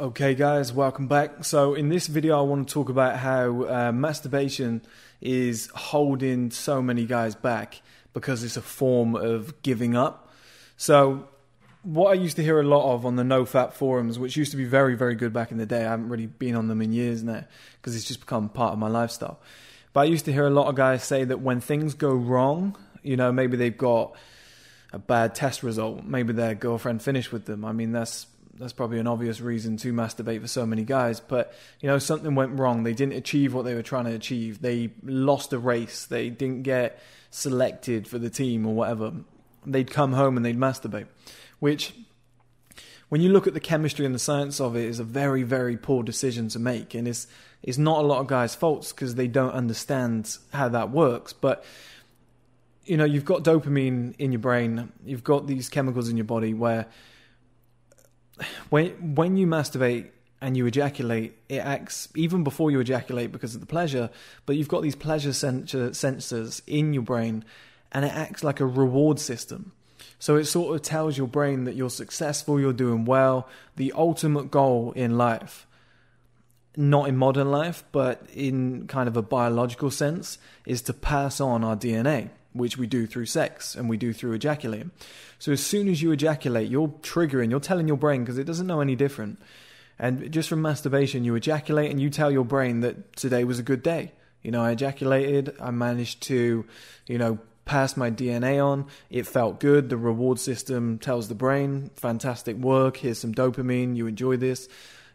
Okay, guys, welcome back. So, in this video, I want to talk about how uh, masturbation is holding so many guys back because it's a form of giving up. So, what I used to hear a lot of on the NoFap forums, which used to be very, very good back in the day, I haven't really been on them in years now because it's just become part of my lifestyle. But I used to hear a lot of guys say that when things go wrong, you know, maybe they've got a bad test result, maybe their girlfriend finished with them. I mean, that's that's probably an obvious reason to masturbate for so many guys. But you know, something went wrong. They didn't achieve what they were trying to achieve. They lost a race. They didn't get selected for the team or whatever. They'd come home and they'd masturbate, which. When you look at the chemistry and the science of it, is a very, very poor decision to make, and it's it's not a lot of guys' faults because they don't understand how that works. But you know, you've got dopamine in your brain, you've got these chemicals in your body where when when you masturbate and you ejaculate, it acts even before you ejaculate because of the pleasure. But you've got these pleasure sensor, sensors in your brain, and it acts like a reward system. So it sort of tells your brain that you're successful, you're doing well. The ultimate goal in life, not in modern life, but in kind of a biological sense, is to pass on our DNA which we do through sex and we do through ejaculating. So as soon as you ejaculate, you're triggering, you're telling your brain because it doesn't know any different. And just from masturbation, you ejaculate and you tell your brain that today was a good day. You know, I ejaculated, I managed to, you know, pass my DNA on. It felt good. The reward system tells the brain, fantastic work. Here's some dopamine. You enjoy this,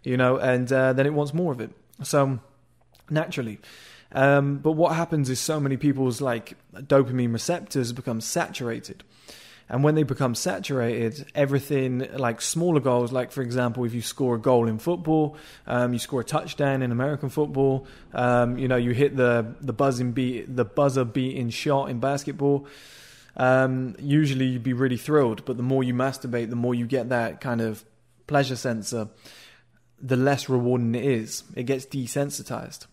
you know, and uh, then it wants more of it. So naturally. Um, but what happens is so many people's like dopamine receptors become saturated. And when they become saturated, everything like smaller goals, like for example, if you score a goal in football, um, you score a touchdown in American football, um, you know, you hit the the buzzing beat, the buzzer beating shot in basketball. Um, usually, you'd be really thrilled, but the more you masturbate, the more you get that kind of pleasure sensor, the less rewarding it is. It gets desensitized.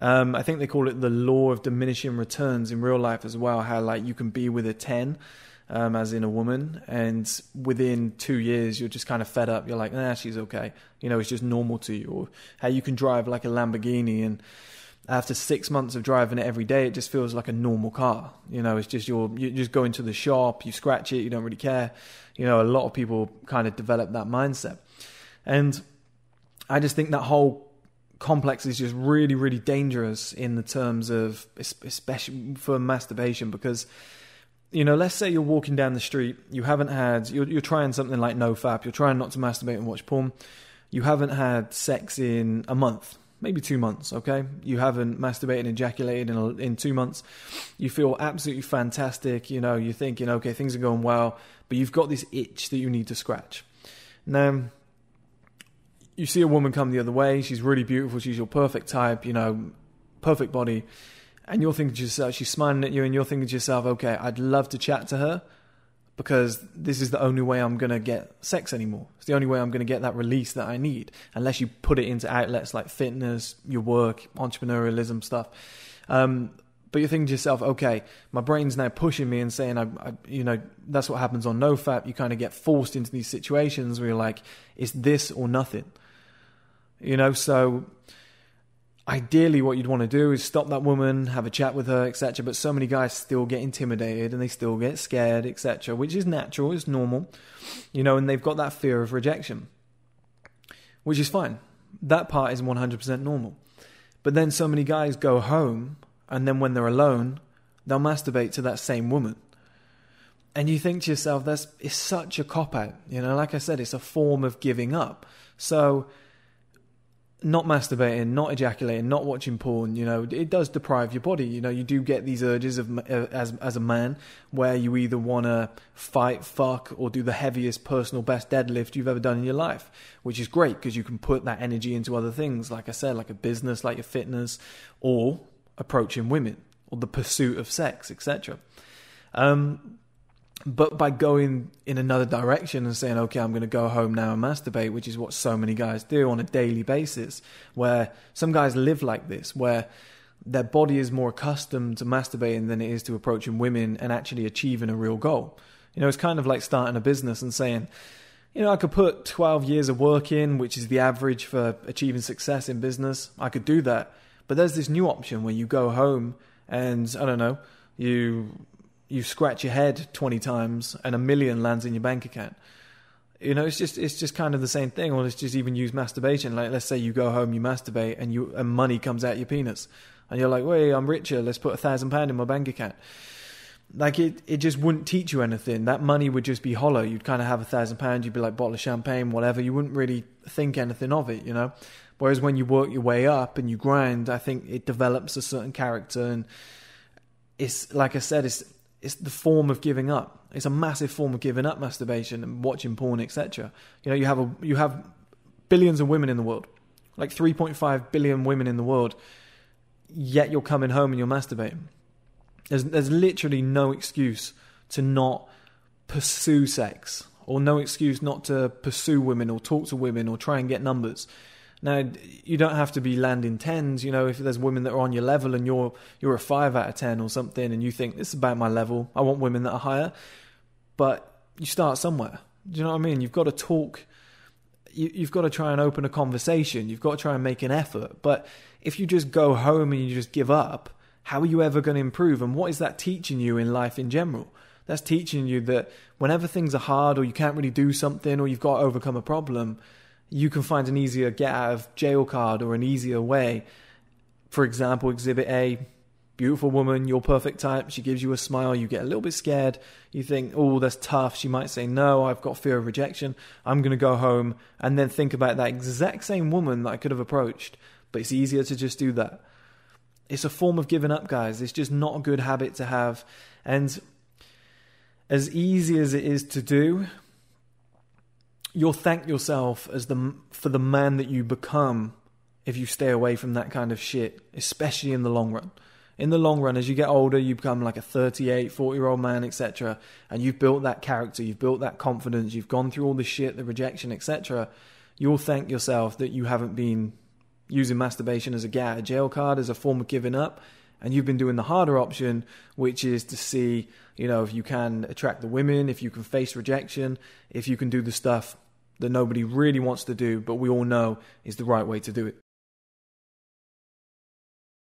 Um, I think they call it the law of diminishing returns in real life as well. How like you can be with a ten, um, as in a woman, and within two years you're just kind of fed up. You're like, nah, she's okay. You know, it's just normal to you. Or how you can drive like a Lamborghini and after six months of driving it every day, it just feels like a normal car. You know, it's just you're you just go into the shop, you scratch it, you don't really care. You know, a lot of people kind of develop that mindset, and I just think that whole complex is just really, really dangerous in the terms of, especially for masturbation, because you know, let's say you're walking down the street, you haven't had, you're, you're trying something like no fap, you're trying not to masturbate and watch porn, you haven't had sex in a month, maybe two months, okay? You haven't masturbated and ejaculated in, a, in two months. You feel absolutely fantastic, you know, you're thinking, okay, things are going well, but you've got this itch that you need to scratch. Now, you see a woman come the other way, she's really beautiful, she's your perfect type, you know, perfect body, and you're thinking to yourself, she's smiling at you, and you're thinking to yourself, okay, I'd love to chat to her because this is the only way I'm going to get sex anymore. It's the only way I'm going to get that release that I need, unless you put it into outlets like fitness, your work, entrepreneurialism stuff. Um, but you're thinking to yourself, okay, my brain's now pushing me and saying, I, I, you know, that's what happens on NoFap. You kind of get forced into these situations where you're like, it's this or nothing. You know, so ideally what you'd want to do is stop that woman, have a chat with her, etc. But so many guys still get intimidated and they still get scared, etc., which is natural, it's normal. You know, and they've got that fear of rejection, which is fine. That part is 100% normal. But then so many guys go home and then when they're alone, they'll masturbate to that same woman. And you think to yourself, that's it's such a cop out. You know, like I said, it's a form of giving up. So not masturbating, not ejaculating, not watching porn, you know, it does deprive your body. You know, you do get these urges of uh, as as a man where you either want to fight, fuck, or do the heaviest personal best deadlift you've ever done in your life, which is great because you can put that energy into other things, like I said, like a business, like your fitness, or approaching women, or the pursuit of sex, etc. Um, but by going in another direction and saying, okay, I'm going to go home now and masturbate, which is what so many guys do on a daily basis, where some guys live like this, where their body is more accustomed to masturbating than it is to approaching women and actually achieving a real goal. You know, it's kind of like starting a business and saying, you know, I could put 12 years of work in, which is the average for achieving success in business. I could do that. But there's this new option where you go home and, I don't know, you you scratch your head 20 times and a million lands in your bank account. You know, it's just it's just kind of the same thing. Or let's just even use masturbation. Like, let's say you go home, you masturbate, and you and money comes out your penis, and you're like, "Wait, I'm richer. Let's put a thousand pound in my bank account." Like it, it just wouldn't teach you anything. That money would just be hollow. You'd kind of have a thousand pounds. You'd be like bottle of champagne, whatever. You wouldn't really think anything of it, you know. Whereas when you work your way up and you grind, I think it develops a certain character, and it's like I said, it's it's the form of giving up. It's a massive form of giving up masturbation and watching porn, etc. You know, you have a you have billions of women in the world, like 3.5 billion women in the world, yet you're coming home and you're masturbating. There's there's literally no excuse to not pursue sex, or no excuse not to pursue women or talk to women or try and get numbers. Now, you don't have to be landing tens. You know, if there's women that are on your level and you're you're a five out of ten or something, and you think this is about my level, I want women that are higher. But you start somewhere. Do you know what I mean? You've got to talk. You, you've got to try and open a conversation. You've got to try and make an effort. But if you just go home and you just give up, how are you ever going to improve? And what is that teaching you in life in general? That's teaching you that whenever things are hard or you can't really do something or you've got to overcome a problem, you can find an easier get out of jail card or an easier way. For example, Exhibit A beautiful woman, your perfect type. She gives you a smile. You get a little bit scared. You think, oh, that's tough. She might say, no, I've got fear of rejection. I'm going to go home and then think about that exact same woman that I could have approached. But it's easier to just do that. It's a form of giving up, guys. It's just not a good habit to have. And as easy as it is to do, you'll thank yourself as the for the man that you become if you stay away from that kind of shit, especially in the long run. In the long run, as you get older, you become like a 38, 40 year old man, etc. And you've built that character, you've built that confidence, you've gone through all the shit, the rejection, etc. You'll thank yourself that you haven't been using masturbation as a get out of jail card, as a form of giving up, and you've been doing the harder option, which is to see, you know, if you can attract the women, if you can face rejection, if you can do the stuff that nobody really wants to do, but we all know is the right way to do it.